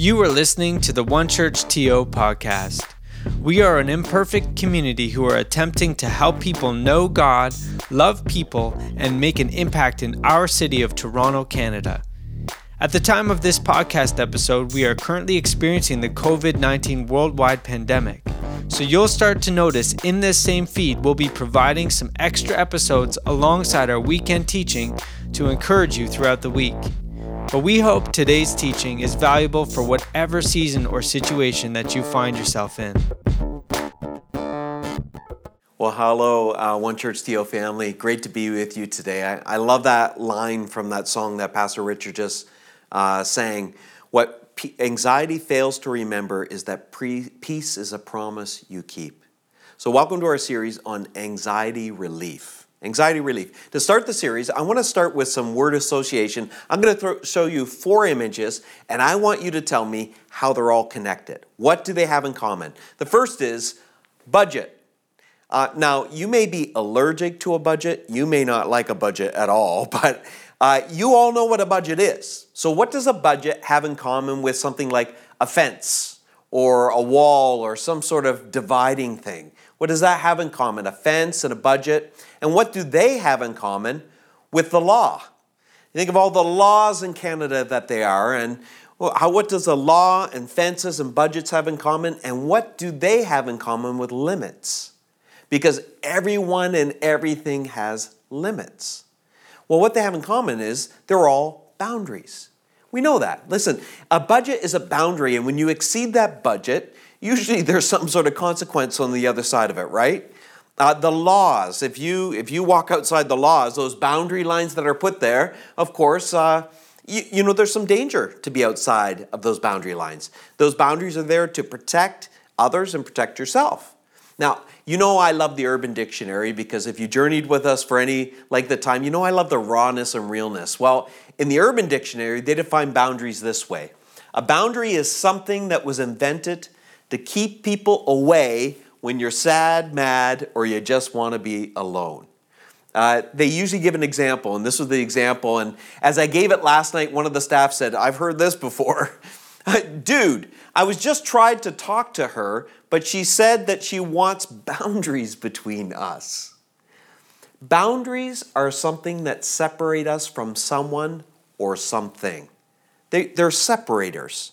You are listening to the One Church TO podcast. We are an imperfect community who are attempting to help people know God, love people, and make an impact in our city of Toronto, Canada. At the time of this podcast episode, we are currently experiencing the COVID 19 worldwide pandemic. So you'll start to notice in this same feed, we'll be providing some extra episodes alongside our weekend teaching to encourage you throughout the week. But we hope today's teaching is valuable for whatever season or situation that you find yourself in. Well, hello, uh, One Church TO family. Great to be with you today. I, I love that line from that song that Pastor Richard just uh, sang. What p- anxiety fails to remember is that pre- peace is a promise you keep. So, welcome to our series on anxiety relief. Anxiety relief. To start the series, I want to start with some word association. I'm going to throw, show you four images, and I want you to tell me how they're all connected. What do they have in common? The first is budget. Uh, now, you may be allergic to a budget. You may not like a budget at all, but uh, you all know what a budget is. So, what does a budget have in common with something like a fence or a wall or some sort of dividing thing? What does that have in common? A fence and a budget. And what do they have in common with the law? You think of all the laws in Canada that they are, and how, what does a law and fences and budgets have in common? And what do they have in common with limits? because everyone and everything has limits. Well, what they have in common is they're all boundaries. We know that. Listen, a budget is a boundary, and when you exceed that budget, usually there's some sort of consequence on the other side of it, right? Uh, the laws, if you if you walk outside the laws, those boundary lines that are put there, of course, uh, you, you know there's some danger to be outside of those boundary lines. Those boundaries are there to protect others and protect yourself. Now, you know I love the Urban Dictionary because if you journeyed with us for any length of time, you know I love the rawness and realness. Well, in the Urban Dictionary, they define boundaries this way A boundary is something that was invented to keep people away when you're sad, mad, or you just want to be alone. Uh, they usually give an example, and this was the example. And as I gave it last night, one of the staff said, I've heard this before. Dude, I was just trying to talk to her, but she said that she wants boundaries between us. Boundaries are something that separate us from someone or something. They, they're separators.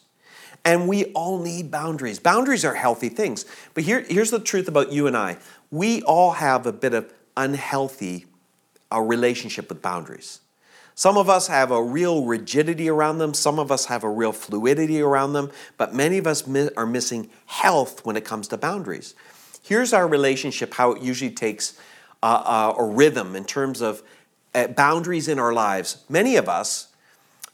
And we all need boundaries. Boundaries are healthy things. But here, here's the truth about you and I we all have a bit of unhealthy a relationship with boundaries. Some of us have a real rigidity around them, some of us have a real fluidity around them, but many of us mi- are missing health when it comes to boundaries. Here's our relationship, how it usually takes uh, uh, a rhythm in terms of uh, boundaries in our lives. Many of us,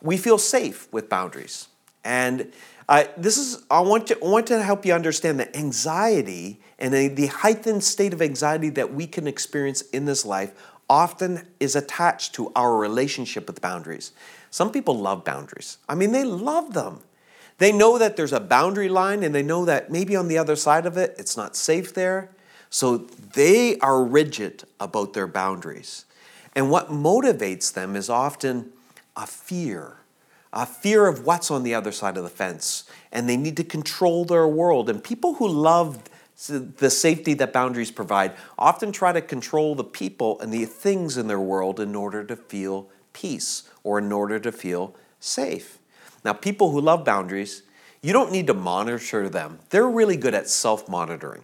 we feel safe with boundaries. And uh, this is, I want, to, I want to help you understand that anxiety and the heightened state of anxiety that we can experience in this life often is attached to our relationship with boundaries. Some people love boundaries. I mean, they love them. They know that there's a boundary line and they know that maybe on the other side of it, it's not safe there. So they are rigid about their boundaries. And what motivates them is often a fear a fear of what's on the other side of the fence. And they need to control their world. And people who love the safety that boundaries provide often try to control the people and the things in their world in order to feel peace or in order to feel safe. Now, people who love boundaries, you don't need to monitor them. They're really good at self monitoring.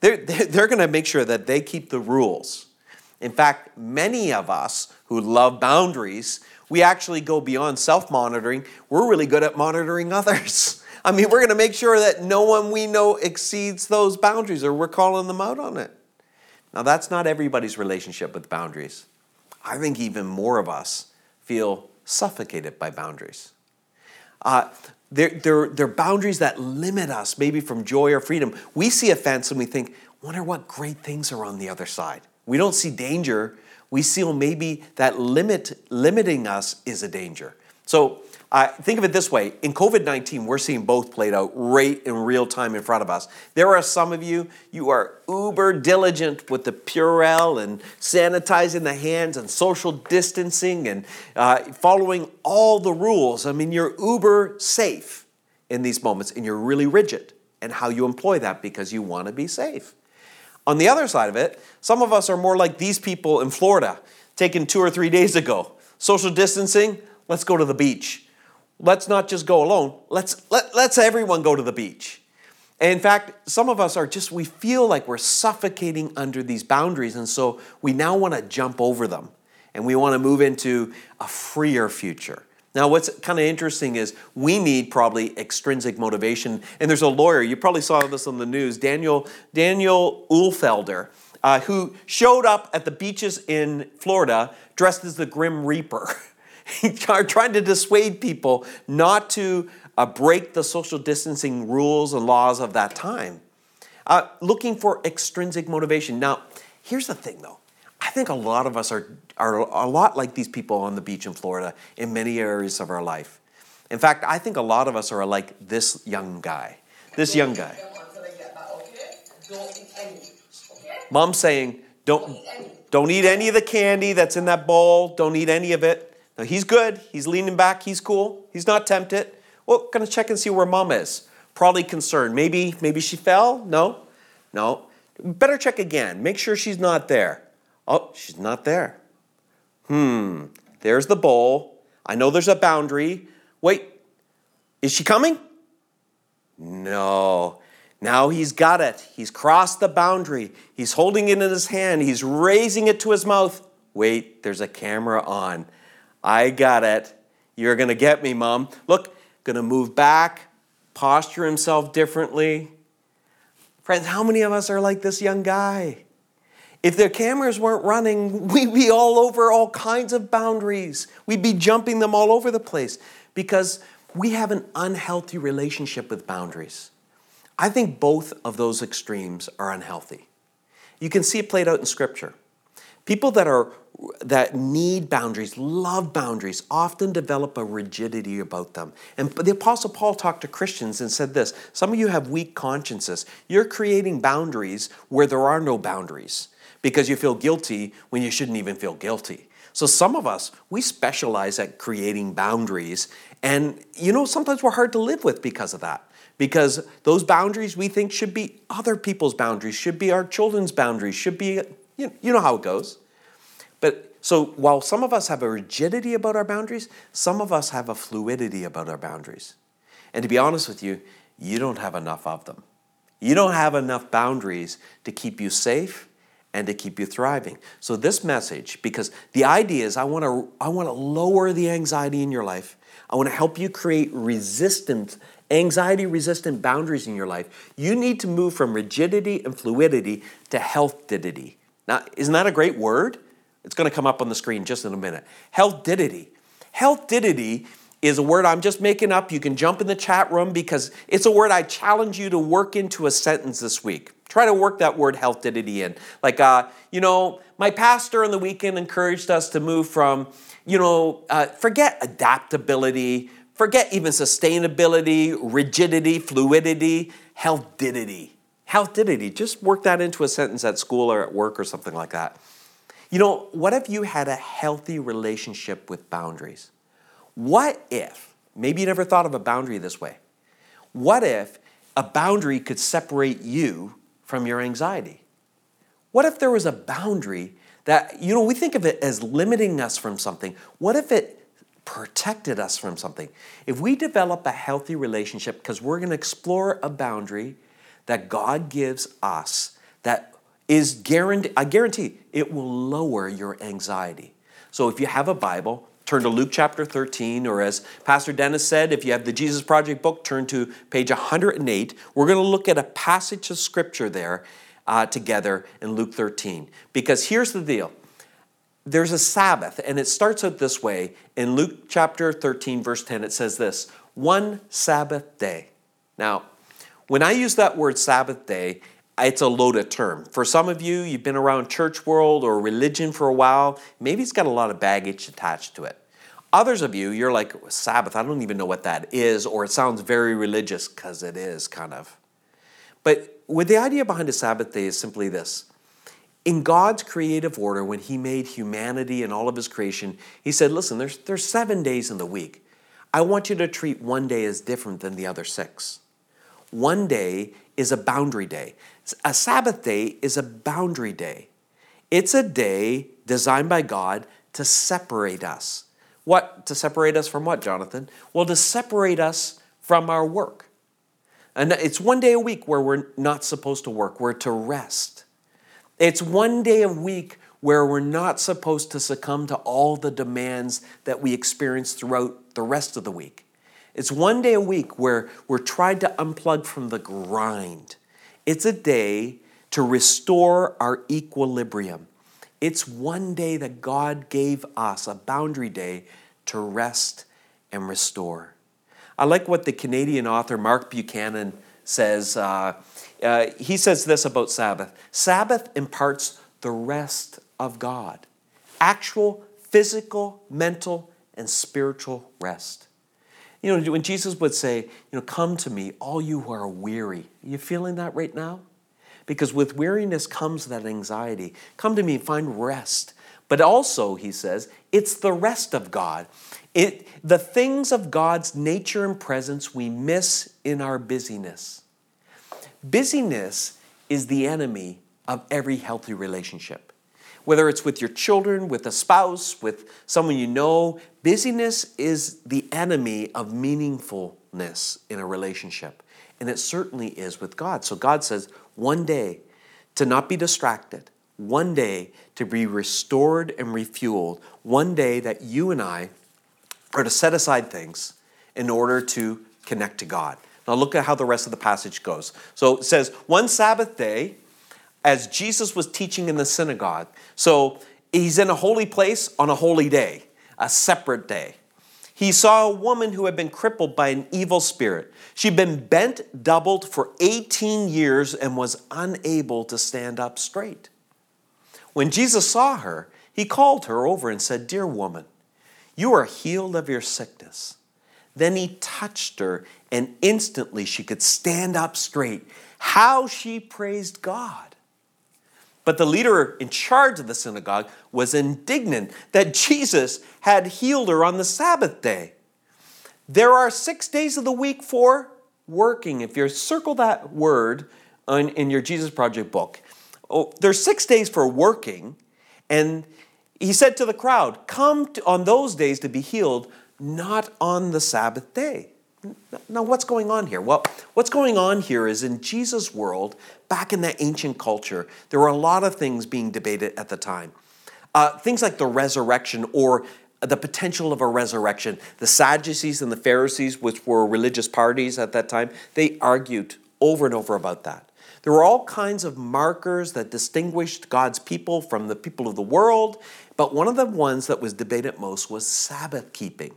They're, they're going to make sure that they keep the rules. In fact, many of us who love boundaries, we actually go beyond self monitoring. We're really good at monitoring others. I mean, we're going to make sure that no one we know exceeds those boundaries or we're calling them out on it. Now, that's not everybody's relationship with boundaries. I think even more of us feel suffocated by boundaries. Uh, they're, they're, they're boundaries that limit us, maybe from joy or freedom. We see a fence and we think, wonder what great things are on the other side. We don't see danger. We see maybe that limit limiting us is a danger. So uh, think of it this way in COVID 19, we're seeing both played out right in real time in front of us. There are some of you, you are uber diligent with the Purell and sanitizing the hands and social distancing and uh, following all the rules. I mean, you're uber safe. in these moments and you're really rigid and how you employ that because you want to be safe. On the other side of it, some of us are more like these people in Florida, taken two or three days ago. Social distancing, let's go to the beach. Let's not just go alone, let's, let, let's everyone go to the beach. And in fact, some of us are just, we feel like we're suffocating under these boundaries, and so we now want to jump over them and we want to move into a freer future. Now, what's kind of interesting is we need probably extrinsic motivation. And there's a lawyer, you probably saw this on the news, Daniel, Daniel Uhlfelder, uh, who showed up at the beaches in Florida dressed as the Grim Reaper, trying to dissuade people not to uh, break the social distancing rules and laws of that time. Uh, looking for extrinsic motivation. Now, here's the thing though I think a lot of us are, are a lot like these people on the beach in Florida in many areas of our life. In fact, I think a lot of us are like this young guy. This young guy. Mom's saying, don't, don't eat any of the candy that's in that bowl. Don't eat any of it. Now, he's good. He's leaning back. He's cool. He's not tempted. Well, gonna check and see where mom is. Probably concerned. Maybe, maybe she fell. No, no. Better check again. Make sure she's not there. Oh, she's not there. Hmm, there's the bowl. I know there's a boundary. Wait, is she coming? No. Now he's got it. He's crossed the boundary. He's holding it in his hand. He's raising it to his mouth. Wait, there's a camera on. I got it. You're going to get me, Mom. Look, going to move back, posture himself differently. Friends, how many of us are like this young guy? If their cameras weren't running, we'd be all over all kinds of boundaries. We'd be jumping them all over the place because we have an unhealthy relationship with boundaries. I think both of those extremes are unhealthy. You can see it played out in Scripture. People that are that need boundaries, love boundaries, often develop a rigidity about them. And the Apostle Paul talked to Christians and said this Some of you have weak consciences. You're creating boundaries where there are no boundaries because you feel guilty when you shouldn't even feel guilty. So some of us, we specialize at creating boundaries. And you know, sometimes we're hard to live with because of that. Because those boundaries we think should be other people's boundaries, should be our children's boundaries, should be, you know how it goes. But so while some of us have a rigidity about our boundaries, some of us have a fluidity about our boundaries. And to be honest with you, you don't have enough of them. You don't have enough boundaries to keep you safe and to keep you thriving. So this message, because the idea is I want to I want to lower the anxiety in your life. I want to help you create resistant, anxiety resistant boundaries in your life. You need to move from rigidity and fluidity to healthidity. Now, isn't that a great word? It's going to come up on the screen just in a minute. Healthidity. Healthidity is a word I'm just making up. You can jump in the chat room because it's a word I challenge you to work into a sentence this week. Try to work that word health healthidity in. Like, uh, you know, my pastor on the weekend encouraged us to move from, you know, uh, forget adaptability, forget even sustainability, rigidity, fluidity, health healthidity. Healthidity. Just work that into a sentence at school or at work or something like that. You know, what if you had a healthy relationship with boundaries? What if, maybe you never thought of a boundary this way, what if a boundary could separate you from your anxiety? What if there was a boundary that, you know, we think of it as limiting us from something. What if it protected us from something? If we develop a healthy relationship, because we're going to explore a boundary that God gives us that is guaranteed, I guarantee it will lower your anxiety. So if you have a Bible, turn to Luke chapter 13, or as Pastor Dennis said, if you have the Jesus Project book, turn to page 108. We're going to look at a passage of scripture there uh, together in Luke 13. Because here's the deal there's a Sabbath, and it starts out this way. In Luke chapter 13, verse 10, it says this one Sabbath day. Now, when I use that word Sabbath day, it's a loaded term. For some of you, you've been around church world or religion for a while, maybe it's got a lot of baggage attached to it. Others of you, you're like, Sabbath, I don't even know what that is, or it sounds very religious, because it is kind of. But with the idea behind a Sabbath day is simply this. In God's creative order, when He made humanity and all of His creation, He said, listen, there's, there's seven days in the week. I want you to treat one day as different than the other six. One day is a boundary day. A Sabbath day is a boundary day. It's a day designed by God to separate us. What? To separate us from what, Jonathan? Well, to separate us from our work. And it's one day a week where we're not supposed to work, we're to rest. It's one day a week where we're not supposed to succumb to all the demands that we experience throughout the rest of the week. It's one day a week where we're trying to unplug from the grind. It's a day to restore our equilibrium. It's one day that God gave us, a boundary day, to rest and restore. I like what the Canadian author Mark Buchanan says. Uh, uh, he says this about Sabbath Sabbath imparts the rest of God, actual physical, mental, and spiritual rest. You know, when Jesus would say, you know, come to me, all you who are weary. Are you feeling that right now? Because with weariness comes that anxiety. Come to me, find rest. But also, he says, it's the rest of God. It, the things of God's nature and presence we miss in our busyness. Busyness is the enemy of every healthy relationship. Whether it's with your children, with a spouse, with someone you know, busyness is the enemy of meaningfulness in a relationship. And it certainly is with God. So God says, one day to not be distracted, one day to be restored and refueled, one day that you and I are to set aside things in order to connect to God. Now look at how the rest of the passage goes. So it says, one Sabbath day, as Jesus was teaching in the synagogue. So he's in a holy place on a holy day, a separate day. He saw a woman who had been crippled by an evil spirit. She'd been bent doubled for 18 years and was unable to stand up straight. When Jesus saw her, he called her over and said, Dear woman, you are healed of your sickness. Then he touched her, and instantly she could stand up straight. How she praised God. But the leader in charge of the synagogue was indignant that Jesus had healed her on the Sabbath day. There are six days of the week for working. If you circle that word in your Jesus Project book, oh, there's six days for working, and he said to the crowd, Come on those days to be healed, not on the Sabbath day. Now, what's going on here? Well, what's going on here is in Jesus' world, back in that ancient culture, there were a lot of things being debated at the time. Uh, things like the resurrection or the potential of a resurrection. The Sadducees and the Pharisees, which were religious parties at that time, they argued over and over about that. There were all kinds of markers that distinguished God's people from the people of the world, but one of the ones that was debated most was Sabbath keeping.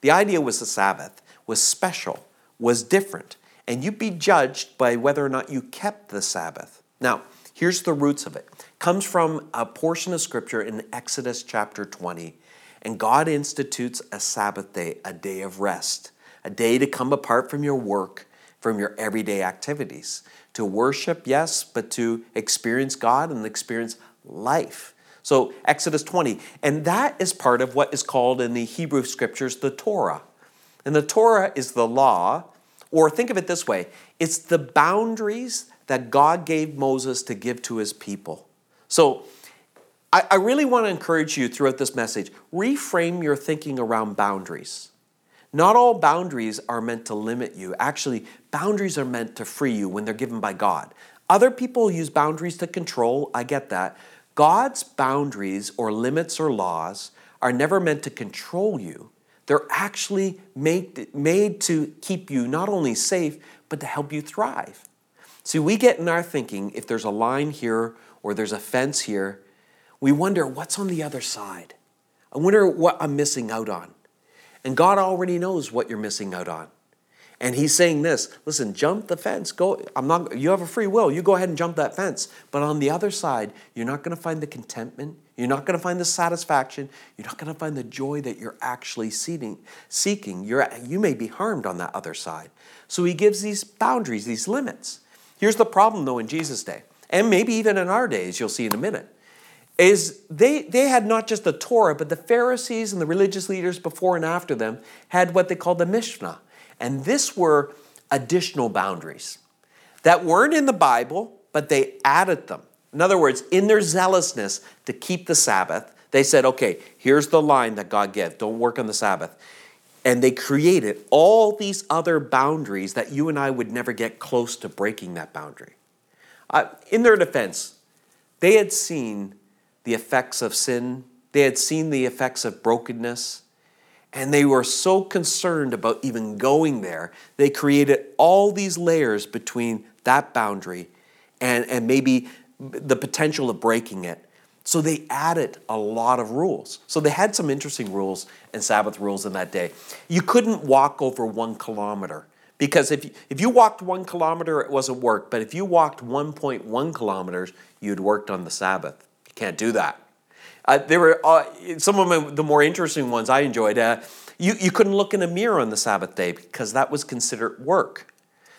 The idea was the Sabbath was special, was different, and you'd be judged by whether or not you kept the Sabbath. Now, here's the roots of it. it comes from a portion of scripture in Exodus chapter 20, and God institutes a Sabbath day, a day of rest, a day to come apart from your work, from your everyday activities to worship, yes, but to experience God and experience life. So, Exodus 20. And that is part of what is called in the Hebrew scriptures the Torah. And the Torah is the law, or think of it this way it's the boundaries that God gave Moses to give to his people. So, I, I really want to encourage you throughout this message reframe your thinking around boundaries. Not all boundaries are meant to limit you. Actually, boundaries are meant to free you when they're given by God. Other people use boundaries to control, I get that. God's boundaries or limits or laws are never meant to control you. They're actually made, made to keep you not only safe, but to help you thrive. See, we get in our thinking if there's a line here or there's a fence here, we wonder what's on the other side. I wonder what I'm missing out on. And God already knows what you're missing out on. And he's saying this, listen, jump the fence. Go I'm not you have a free will. You go ahead and jump that fence. But on the other side, you're not going to find the contentment, you're not going to find the satisfaction, you're not going to find the joy that you're actually seeking. You're you may be harmed on that other side. So he gives these boundaries, these limits. Here's the problem though in Jesus' day, and maybe even in our days, you'll see in a minute. is they, they had not just the Torah, but the Pharisees and the religious leaders before and after them had what they called the Mishnah. And this were additional boundaries that weren't in the Bible, but they added them. In other words, in their zealousness to keep the Sabbath, they said, okay, here's the line that God gave don't work on the Sabbath. And they created all these other boundaries that you and I would never get close to breaking that boundary. Uh, in their defense, they had seen the effects of sin, they had seen the effects of brokenness, and they were so concerned about even going there, they created all these layers between that boundary and, and maybe the potential of breaking it. So they added a lot of rules. So they had some interesting rules and Sabbath rules in that day. You couldn't walk over one kilometer because if if you walked one kilometer, it wasn't work. But if you walked 1.1 kilometers, you'd worked on the Sabbath. You can't do that. Uh, there were uh, some of the more interesting ones I enjoyed. Uh, you, you couldn't look in a mirror on the Sabbath day because that was considered work.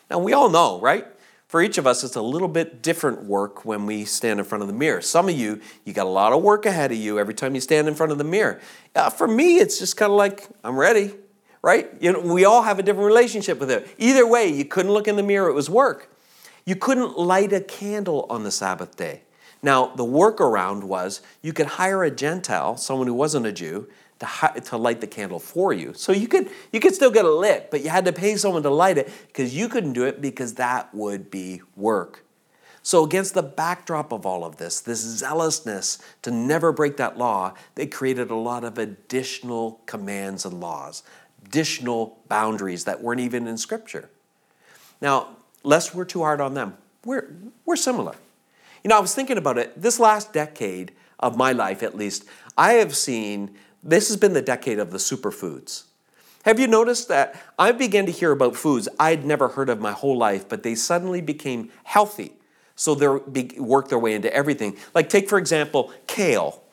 Now, we all know, right? For each of us, it's a little bit different work when we stand in front of the mirror. Some of you, you got a lot of work ahead of you every time you stand in front of the mirror. Uh, for me, it's just kind of like, I'm ready, right? You know, we all have a different relationship with it. Either way, you couldn't look in the mirror, it was work. You couldn't light a candle on the Sabbath day. Now, the workaround was you could hire a Gentile, someone who wasn't a Jew, to, to light the candle for you. So you could, you could still get it lit, but you had to pay someone to light it because you couldn't do it because that would be work. So, against the backdrop of all of this, this zealousness to never break that law, they created a lot of additional commands and laws, additional boundaries that weren't even in Scripture. Now, lest we're too hard on them, we're, we're similar. You know, I was thinking about it. This last decade of my life, at least, I have seen this has been the decade of the superfoods. Have you noticed that I began to hear about foods I'd never heard of my whole life, but they suddenly became healthy? So they work their way into everything. Like, take for example, kale.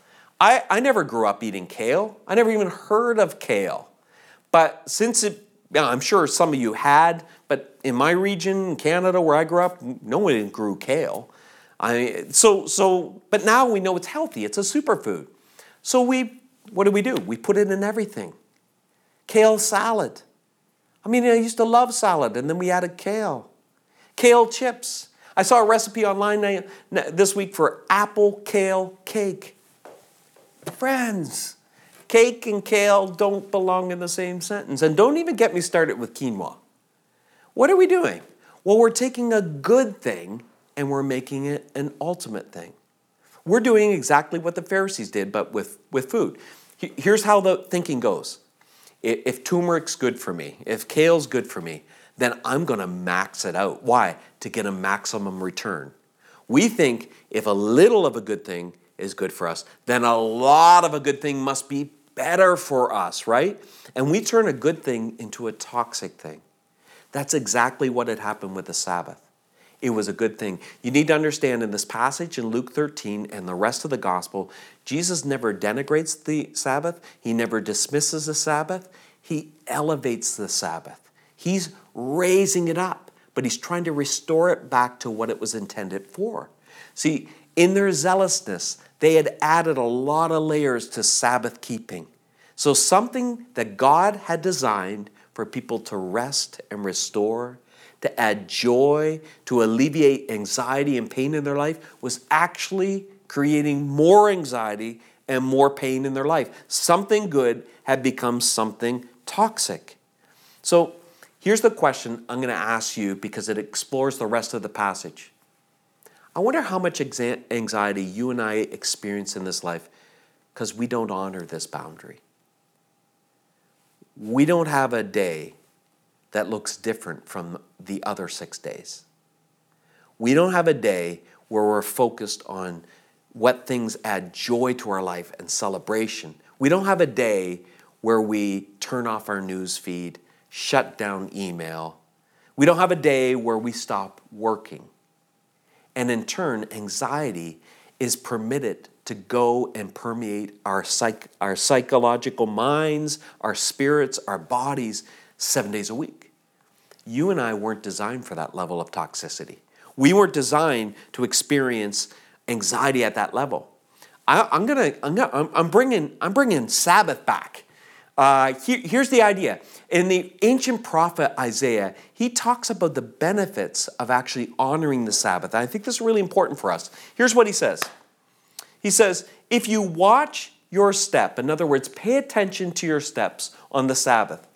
I, I never grew up eating kale, I never even heard of kale. But since it, I'm sure some of you had, but in my region, Canada, where I grew up, no one grew kale. I, so, so, but now we know it's healthy, it's a superfood. So we what do we do? We put it in everything. Kale salad. I mean, I used to love salad, and then we added kale. Kale chips. I saw a recipe online this week for apple kale cake. Friends, cake and kale don't belong in the same sentence. And don't even get me started with quinoa. What are we doing? Well, we're taking a good thing and we're making it an ultimate thing. We're doing exactly what the Pharisees did, but with, with food. Here's how the thinking goes if turmeric's good for me, if kale's good for me, then I'm to max it out. Why? To get a maximum return. We think if a little of a good thing is good for us, then a lot of a good thing must be better for us, right? And we turn a good thing into a toxic thing. That's exactly what had happened with the Sabbath it was a good thing. You need to understand in this passage in Luke 13 and the rest of the gospel, Jesus never denigrates the Sabbath, he never dismisses the Sabbath, he elevates the Sabbath. He's raising it up, but he's trying to restore it back to what it was intended for. See, in their zealousness, they had added a lot of layers to Sabbath keeping. So, something that God had designed for people to rest and restore to add joy, to alleviate anxiety and pain in their life, was actually creating more anxiety and more pain in their life. Something good had become something toxic. So here's the question I'm going to ask you because it explores the rest of the passage. I wonder how much anxiety you and I experience in this life because we don't honor this boundary. We don't have a day that looks different from the other six days. We don't have a day where we're focused on what things add joy to our life and celebration. We don't have a day where we turn off our news feed, shut down email. We don't have a day where we stop working. And in turn, anxiety is permitted to go and permeate our, psych- our psychological minds, our spirits, our bodies seven days a week. You and I weren't designed for that level of toxicity. We weren't designed to experience anxiety at that level. I, am gonna, I'm, gonna I'm, bringing, I'm bringing Sabbath back. Uh, here, here's the idea. In the ancient prophet Isaiah, he talks about the benefits of actually honoring the Sabbath. I think this is really important for us. Here's what he says He says, If you watch your step, in other words, pay attention to your steps on the Sabbath,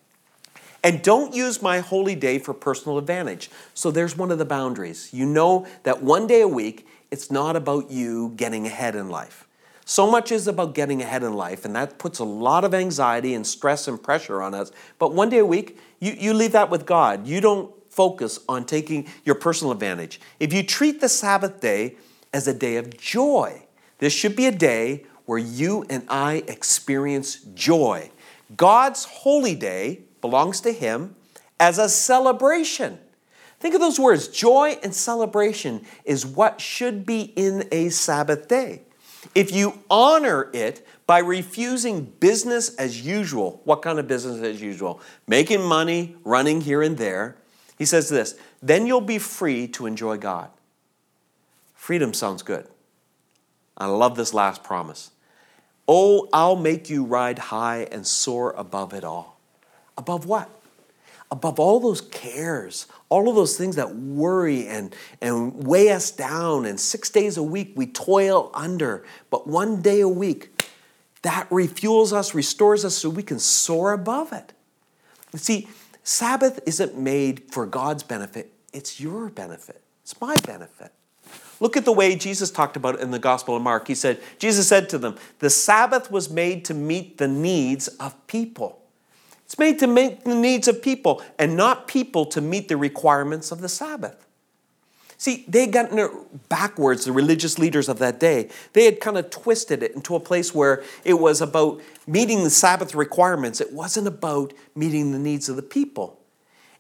and don't use my holy day for personal advantage. So there's one of the boundaries. You know that one day a week, it's not about you getting ahead in life. So much is about getting ahead in life, and that puts a lot of anxiety and stress and pressure on us. But one day a week, you, you leave that with God. You don't focus on taking your personal advantage. If you treat the Sabbath day as a day of joy, this should be a day where you and I experience joy. God's holy day belongs to Him as a celebration. Think of those words joy and celebration is what should be in a Sabbath day. If you honor it by refusing business as usual, what kind of business as usual? Making money, running here and there. He says this then you'll be free to enjoy God. Freedom sounds good. I love this last promise. Oh, I'll make you ride high and soar above it all. Above what? Above all those cares, all of those things that worry and, and weigh us down, and six days a week we toil under, but one day a week, that refuels us, restores us so we can soar above it. See, Sabbath isn't made for God's benefit, it's your benefit, it's my benefit. Look at the way Jesus talked about it in the Gospel of Mark. He said, Jesus said to them, The Sabbath was made to meet the needs of people. It's made to meet the needs of people and not people to meet the requirements of the Sabbath. See, they had gotten it backwards, the religious leaders of that day. They had kind of twisted it into a place where it was about meeting the Sabbath requirements. It wasn't about meeting the needs of the people.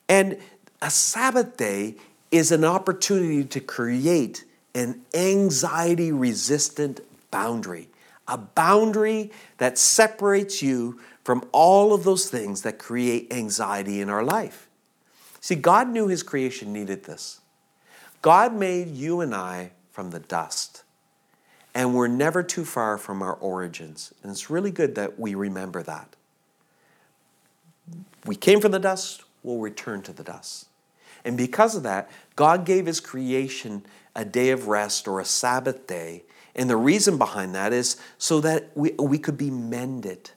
And a Sabbath day is an opportunity to create an anxiety resistant boundary, a boundary that separates you from all of those things that create anxiety in our life. See, God knew His creation needed this. God made you and I from the dust, and we're never too far from our origins. And it's really good that we remember that. We came from the dust, we'll return to the dust. And because of that, God gave His creation a day of rest or a Sabbath day. And the reason behind that is so that we, we could be mended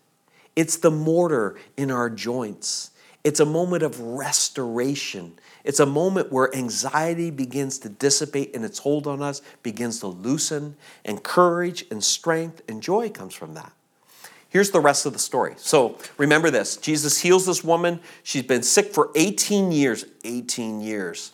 it's the mortar in our joints. It's a moment of restoration. It's a moment where anxiety begins to dissipate and its hold on us begins to loosen, and courage and strength and joy comes from that. Here's the rest of the story. So remember this Jesus heals this woman. She's been sick for 18 years. 18 years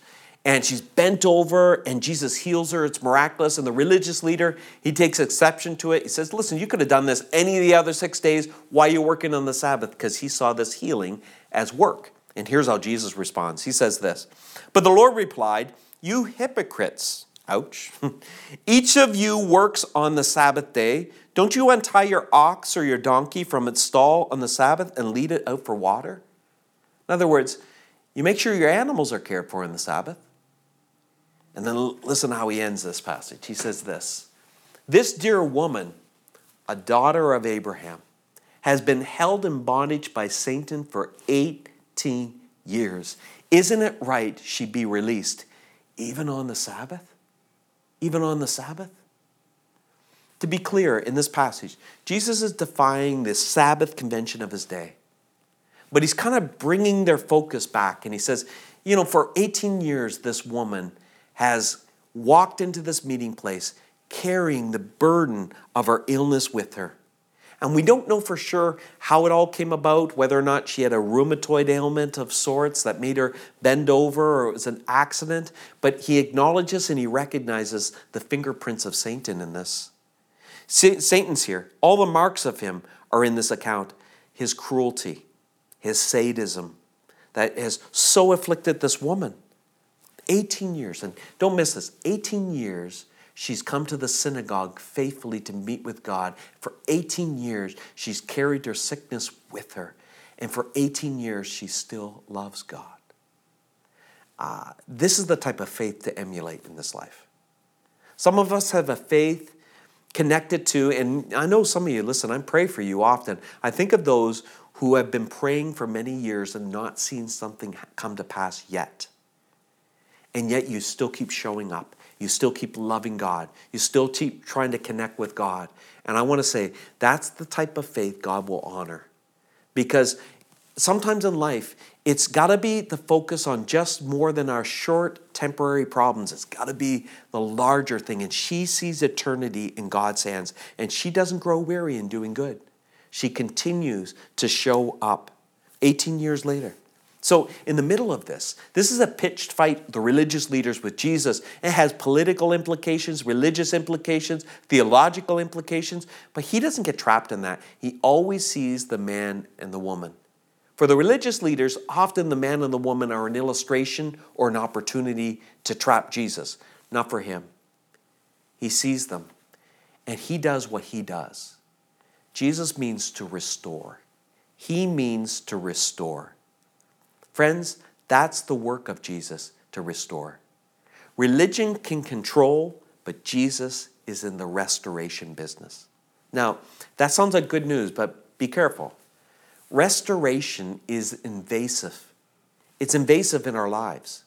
and she's bent over and Jesus heals her. It's miraculous. And the religious leader, he takes exception to it. He says, Listen, you could have done this any of the other six days. Why are you working on the Sabbath? Because he saw this healing as work. And here's how Jesus responds He says this But the Lord replied, You hypocrites. Ouch. Each of you works on the Sabbath day. Don't you untie your ox or your donkey from its stall on the Sabbath and lead it out for water? In other words, you make sure your animals are cared for in the Sabbath. And then listen how he ends this passage. He says this This dear woman, a daughter of Abraham, has been held in bondage by Satan for 18 years. Isn't it right she be released even on the Sabbath? Even on the Sabbath? To be clear, in this passage, Jesus is defying this Sabbath convention of his day. But he's kind of bringing their focus back. And he says, you know, for 18 years, this woman has walked into this meeting place carrying the burden of her illness with her. And we don't know for sure how it all came about, whether or not she had a rheumatoid ailment of sorts that made her bend over or it was an accident, but he acknowledges and he recognizes the fingerprints of Satan in this. Satan's here. All the marks of him are in this account his cruelty, his sadism that has so afflicted this woman. 18 years, and don't miss this 18 years she's come to the synagogue faithfully to meet with God. For 18 years, she's carried her sickness with her. And for 18 years, she still loves God. Uh, this is the type of faith to emulate in this life. Some of us have a faith connected to, and I know some of you, listen, I pray for you often. I think of those who have been praying for many years and not seen something come to pass yet. And yet you still keep showing up. You still keep loving God. You still keep trying to connect with God. And I want to say that's the type of faith God will honor. Because sometimes in life, it's got to be the focus on just more than our short temporary problems. It's got to be the larger thing. And she sees eternity in God's hands. And she doesn't grow weary in doing good. She continues to show up 18 years later. So, in the middle of this, this is a pitched fight, the religious leaders with Jesus. It has political implications, religious implications, theological implications, but he doesn't get trapped in that. He always sees the man and the woman. For the religious leaders, often the man and the woman are an illustration or an opportunity to trap Jesus, not for him. He sees them, and he does what he does. Jesus means to restore, he means to restore. Friends, that's the work of Jesus to restore. Religion can control, but Jesus is in the restoration business. Now, that sounds like good news, but be careful. Restoration is invasive. It's invasive in our lives.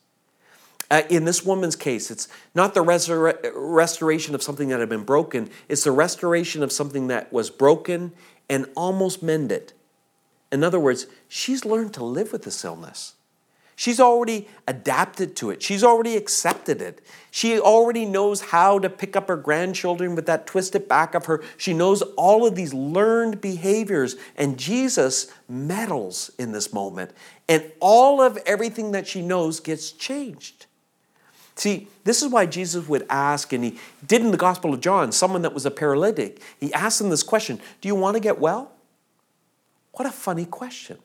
Uh, in this woman's case, it's not the restor- restoration of something that had been broken, it's the restoration of something that was broken and almost mended. In other words, she's learned to live with this illness. She's already adapted to it. She's already accepted it. She already knows how to pick up her grandchildren with that twisted back of her. She knows all of these learned behaviors. And Jesus meddles in this moment. And all of everything that she knows gets changed. See, this is why Jesus would ask, and he did in the Gospel of John, someone that was a paralytic. He asked him this question Do you want to get well? What a funny question.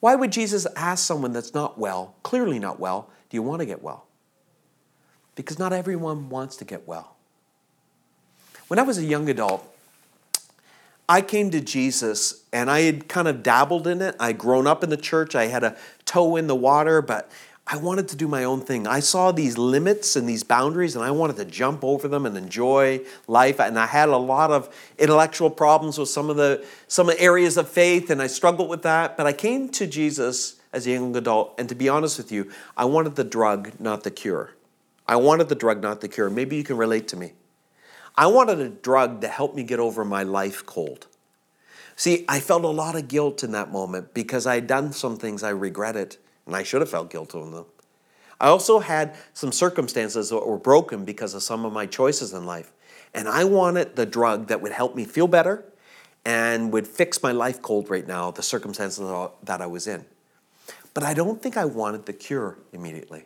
Why would Jesus ask someone that's not well, clearly not well, do you want to get well? Because not everyone wants to get well. When I was a young adult, I came to Jesus and I had kind of dabbled in it. I'd grown up in the church, I had a toe in the water, but I wanted to do my own thing. I saw these limits and these boundaries, and I wanted to jump over them and enjoy life. And I had a lot of intellectual problems with some of the some areas of faith, and I struggled with that. But I came to Jesus as a young adult, and to be honest with you, I wanted the drug, not the cure. I wanted the drug, not the cure. Maybe you can relate to me. I wanted a drug to help me get over my life cold. See, I felt a lot of guilt in that moment because I had done some things I regretted and I should have felt guilt on them. I also had some circumstances that were broken because of some of my choices in life. And I wanted the drug that would help me feel better and would fix my life cold right now, the circumstances that I was in. But I don't think I wanted the cure immediately.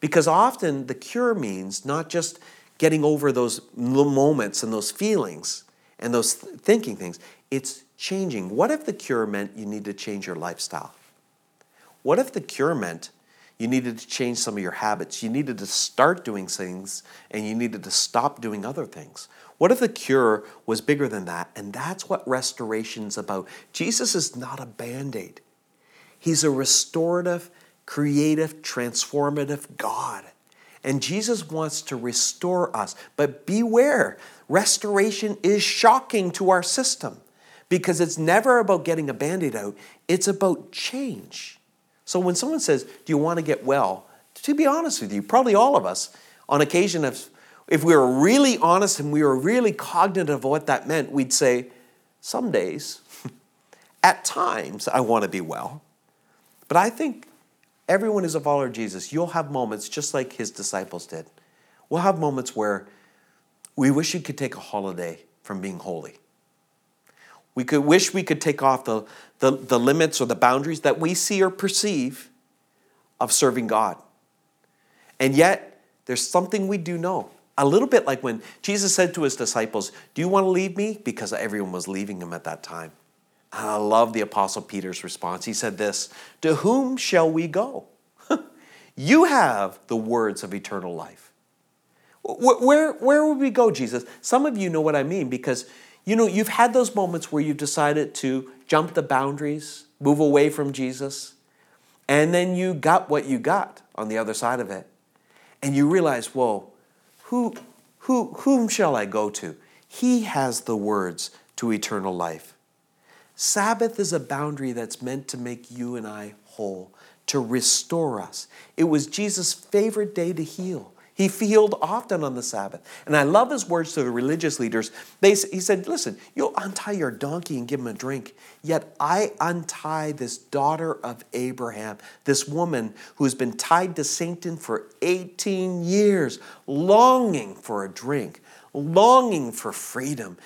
Because often the cure means not just getting over those moments and those feelings and those thinking things, it's changing. What if the cure meant you need to change your lifestyle? What if the cure meant you needed to change some of your habits? You needed to start doing things and you needed to stop doing other things. What if the cure was bigger than that? And that's what restoration's about. Jesus is not a band aid, He's a restorative, creative, transformative God. And Jesus wants to restore us. But beware, restoration is shocking to our system because it's never about getting a band aid out, it's about change. So when someone says, Do you want to get well? To be honest with you, probably all of us, on occasion, if, if we were really honest and we were really cognitive of what that meant, we'd say, Some days, at times, I want to be well. But I think everyone is a follower of Jesus. You'll have moments just like his disciples did. We'll have moments where we wish we could take a holiday from being holy. We could wish we could take off the, the, the limits or the boundaries that we see or perceive of serving God. And yet, there's something we do know. A little bit like when Jesus said to his disciples, Do you want to leave me? Because everyone was leaving him at that time. And I love the Apostle Peter's response. He said this To whom shall we go? you have the words of eternal life. Where, where, where would we go, Jesus? Some of you know what I mean because you know, you've had those moments where you've decided to jump the boundaries, move away from Jesus, and then you got what you got on the other side of it. And you realize, whoa, who, Who, whom shall I go to? He has the words to eternal life. Sabbath is a boundary that's meant to make you and I whole, to restore us. It was Jesus' favorite day to heal. He healed often on the Sabbath. And I love his words to the religious leaders. They, he said, Listen, you'll untie your donkey and give him a drink. Yet I untie this daughter of Abraham, this woman who's been tied to Satan for 18 years, longing for a drink, longing for freedom,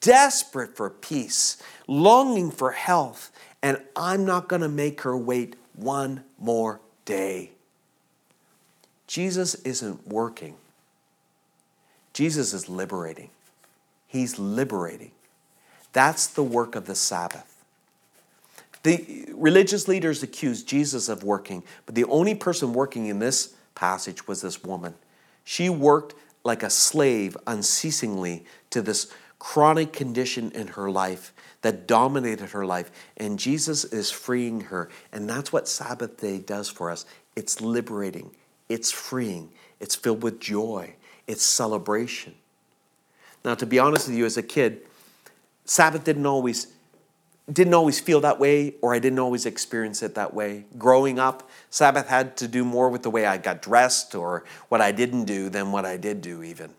desperate for peace, longing for health. And I'm not going to make her wait one more day. Jesus isn't working, Jesus is liberating. He's liberating. That's the work of the Sabbath. The religious leaders accused Jesus of working, but the only person working in this passage was this woman. She worked like a slave unceasingly to this chronic condition in her life that dominated her life. And Jesus is freeing her. And that's what Sabbath day does for us it's liberating, it's freeing, it's filled with joy, it's celebration. Now, to be honest with you, as a kid, Sabbath didn't always didn't always feel that way or I didn't always experience it that way. Growing up, Sabbath had to do more with the way I got dressed or what I didn't do than what I did do, even.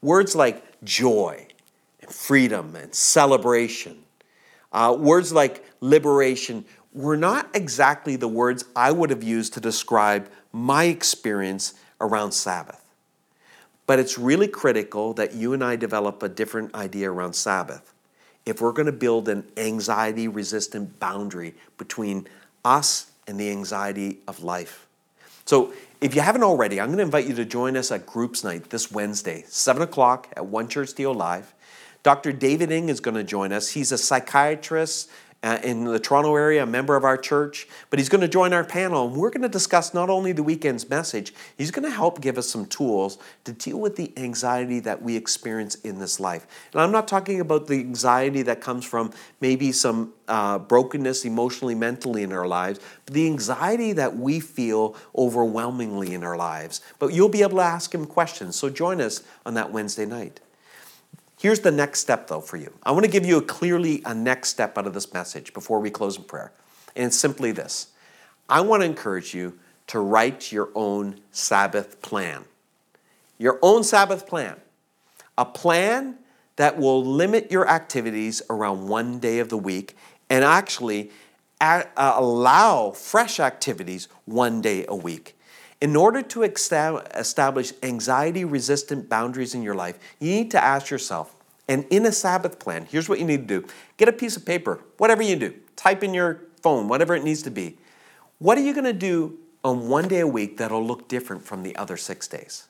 Words like joy and freedom and celebration, uh, words like liberation were not exactly the words I would have used to describe my experience around Sabbath. But it's really critical that you and I develop a different idea around Sabbath if we're going to build an anxiety resistant boundary between us and the anxiety of life. So, if you haven't already, I'm going to invite you to join us at Groups Night this Wednesday, 7 o'clock at One Church TO Live. Dr. David Ng is going to join us. He's a psychiatrist uh, in the Toronto area, a member of our church, but he's going to join our panel and we're going to discuss not only the weekend's message, he's going to help give us some tools to deal with the anxiety that we experience in this life. And I'm not talking about the anxiety that comes from maybe some uh, brokenness emotionally, mentally in our lives, but the anxiety that we feel overwhelmingly in our lives. But you'll be able to ask him questions, so join us on that Wednesday night. Here's the next step, though, for you. I want to give you a clearly a next step out of this message before we close in prayer. And it's simply this I want to encourage you to write your own Sabbath plan. Your own Sabbath plan. A plan that will limit your activities around one day of the week and actually uh, allow fresh activities one day a week. In order to establish anxiety resistant boundaries in your life, you need to ask yourself, and in a Sabbath plan, here's what you need to do get a piece of paper, whatever you do, type in your phone, whatever it needs to be. What are you going to do on one day a week that'll look different from the other six days?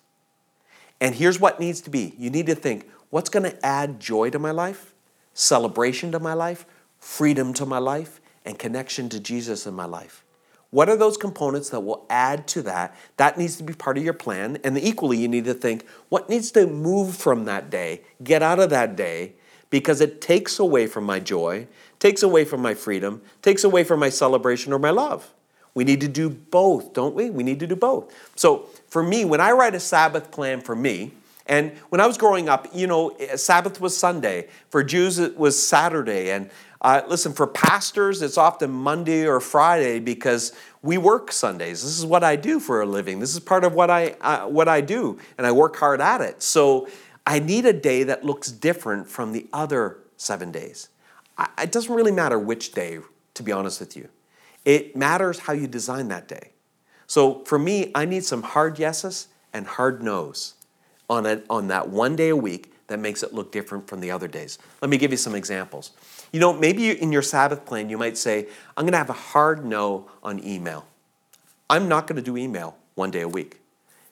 And here's what needs to be you need to think what's going to add joy to my life, celebration to my life, freedom to my life, and connection to Jesus in my life. What are those components that will add to that? That needs to be part of your plan. And equally, you need to think what needs to move from that day, get out of that day, because it takes away from my joy, takes away from my freedom, takes away from my celebration or my love. We need to do both, don't we? We need to do both. So for me, when I write a Sabbath plan for me, and when I was growing up, you know, eh, Sabbath was Sunday. For Jews, it was Saturday. And uh, listen, for pastors, it's often Monday or Friday because we work Sundays. This is what I do for a living. This is part of what I, uh, what I do, and I work hard at it. So I need a day that looks different from the other seven days. I, it doesn't really matter which day, to be honest with you. It matters how you design that day. So for me, I need some hard yeses and hard no's on, a, on that one day a week that makes it look different from the other days. Let me give you some examples. You know, maybe in your Sabbath plan, you might say, I'm going to have a hard no on email. I'm not going to do email one day a week.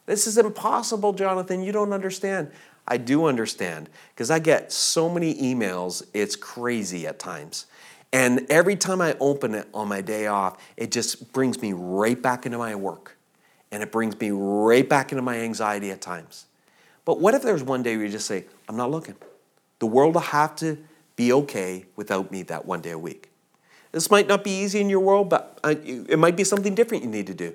This is impossible, Jonathan. You don't understand. I do understand because I get so many emails, it's crazy at times. And every time I open it on my day off, it just brings me right back into my work. And it brings me right back into my anxiety at times. But what if there's one day where you just say, I'm not looking? The world will have to be okay without me that one day a week. This might not be easy in your world, but it might be something different you need to do.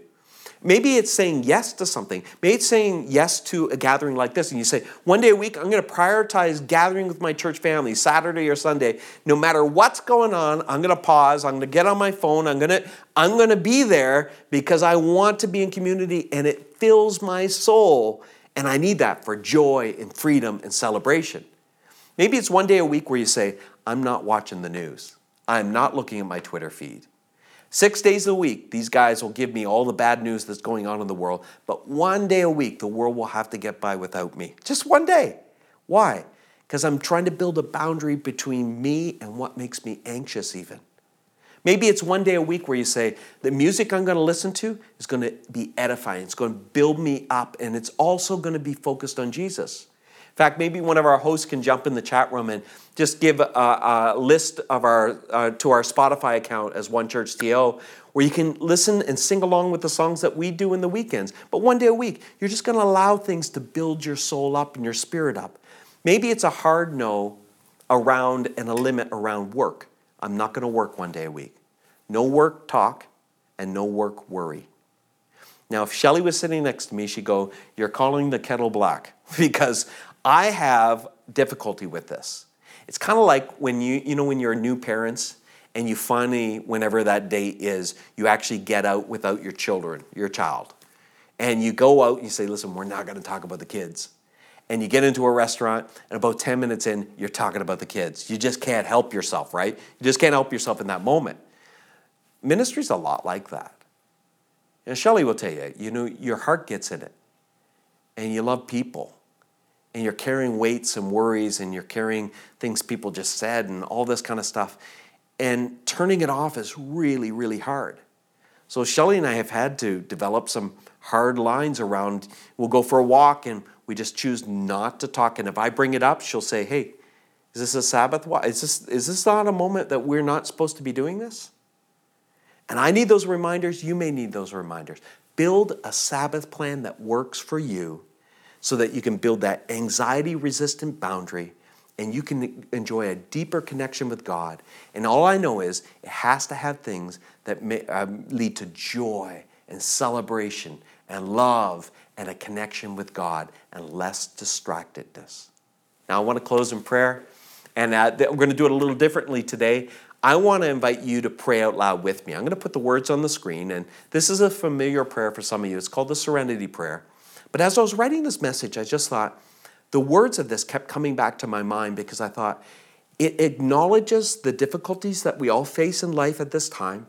Maybe it's saying yes to something. Maybe it's saying yes to a gathering like this. And you say, one day a week, I'm going to prioritize gathering with my church family, Saturday or Sunday. No matter what's going on, I'm going to pause. I'm going to get on my phone. I'm going to, I'm going to be there because I want to be in community and it fills my soul. And I need that for joy and freedom and celebration. Maybe it's one day a week where you say, I'm not watching the news. I'm not looking at my Twitter feed. Six days a week, these guys will give me all the bad news that's going on in the world, but one day a week, the world will have to get by without me. Just one day. Why? Because I'm trying to build a boundary between me and what makes me anxious, even. Maybe it's one day a week where you say, the music I'm going to listen to is going to be edifying, it's going to build me up, and it's also going to be focused on Jesus. In fact, maybe one of our hosts can jump in the chat room and just give a, a list of our uh, to our Spotify account as One Church TO, where you can listen and sing along with the songs that we do in the weekends. But one day a week, you're just going to allow things to build your soul up and your spirit up. Maybe it's a hard no around and a limit around work. I'm not going to work one day a week. No work talk and no work worry. Now, if Shelly was sitting next to me, she'd go, You're calling the kettle black because I have difficulty with this. It's kind of like when you, you know, when you're new parents and you finally, whenever that date is, you actually get out without your children, your child. And you go out and you say, listen, we're not going to talk about the kids. And you get into a restaurant, and about 10 minutes in, you're talking about the kids. You just can't help yourself, right? You just can't help yourself in that moment. Ministry's a lot like that. And Shelley will tell you, you know, your heart gets in it, and you love people and you're carrying weights and worries and you're carrying things people just said and all this kind of stuff. And turning it off is really, really hard. So Shelly and I have had to develop some hard lines around we'll go for a walk and we just choose not to talk. And if I bring it up, she'll say, Hey, is this a Sabbath? Is this, is this not a moment that we're not supposed to be doing this? And I need those reminders. You may need those reminders. Build a Sabbath plan that works for you so that you can build that anxiety resistant boundary and you can enjoy a deeper connection with God. And all I know is it has to have things that may, um, lead to joy and celebration and love and a connection with God and less distractedness. Now, I want to close in prayer, and uh, we're going to do it a little differently today. I want to invite you to pray out loud with me. I'm going to put the words on the screen, and this is a familiar prayer for some of you. It's called the Serenity Prayer. But as I was writing this message, I just thought the words of this kept coming back to my mind because I thought it acknowledges the difficulties that we all face in life at this time,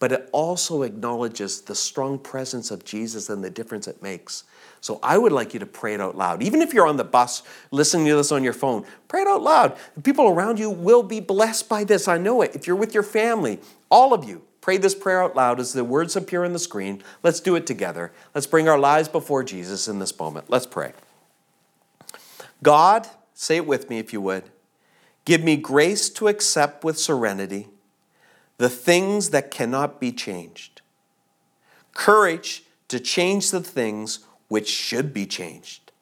but it also acknowledges the strong presence of Jesus and the difference it makes. So I would like you to pray it out loud. Even if you're on the bus listening to this on your phone, pray it out loud. The people around you will be blessed by this. I know it. If you're with your family, all of you, Pray this prayer out loud as the words appear on the screen. Let's do it together. Let's bring our lives before Jesus in this moment. Let's pray. God, say it with me if you would. Give me grace to accept with serenity the things that cannot be changed, courage to change the things which should be changed,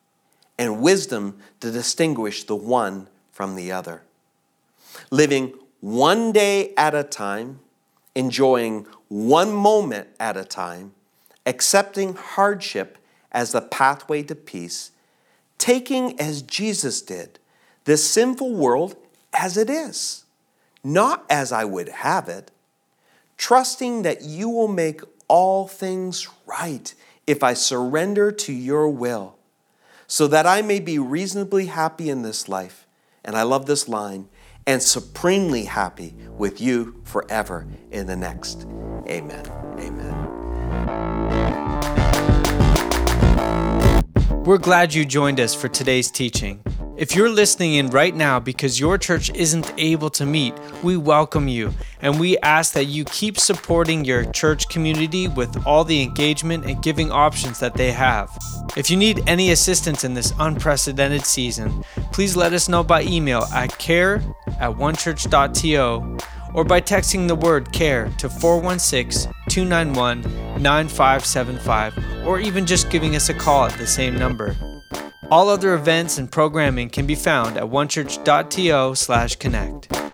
and wisdom to distinguish the one from the other. Living one day at a time enjoying one moment at a time, accepting hardship as the pathway to peace, taking as Jesus did this sinful world as it is, not as I would have it, trusting that you will make all things right if I surrender to your will, so that I may be reasonably happy in this life. And I love this line and supremely happy with you forever in the next. Amen. Amen. We're glad you joined us for today's teaching. If you're listening in right now because your church isn't able to meet, we welcome you and we ask that you keep supporting your church community with all the engagement and giving options that they have. If you need any assistance in this unprecedented season, please let us know by email at care at onechurch.to or by texting the word CARE to 416 291 9575 or even just giving us a call at the same number. All other events and programming can be found at onechurch.to/connect.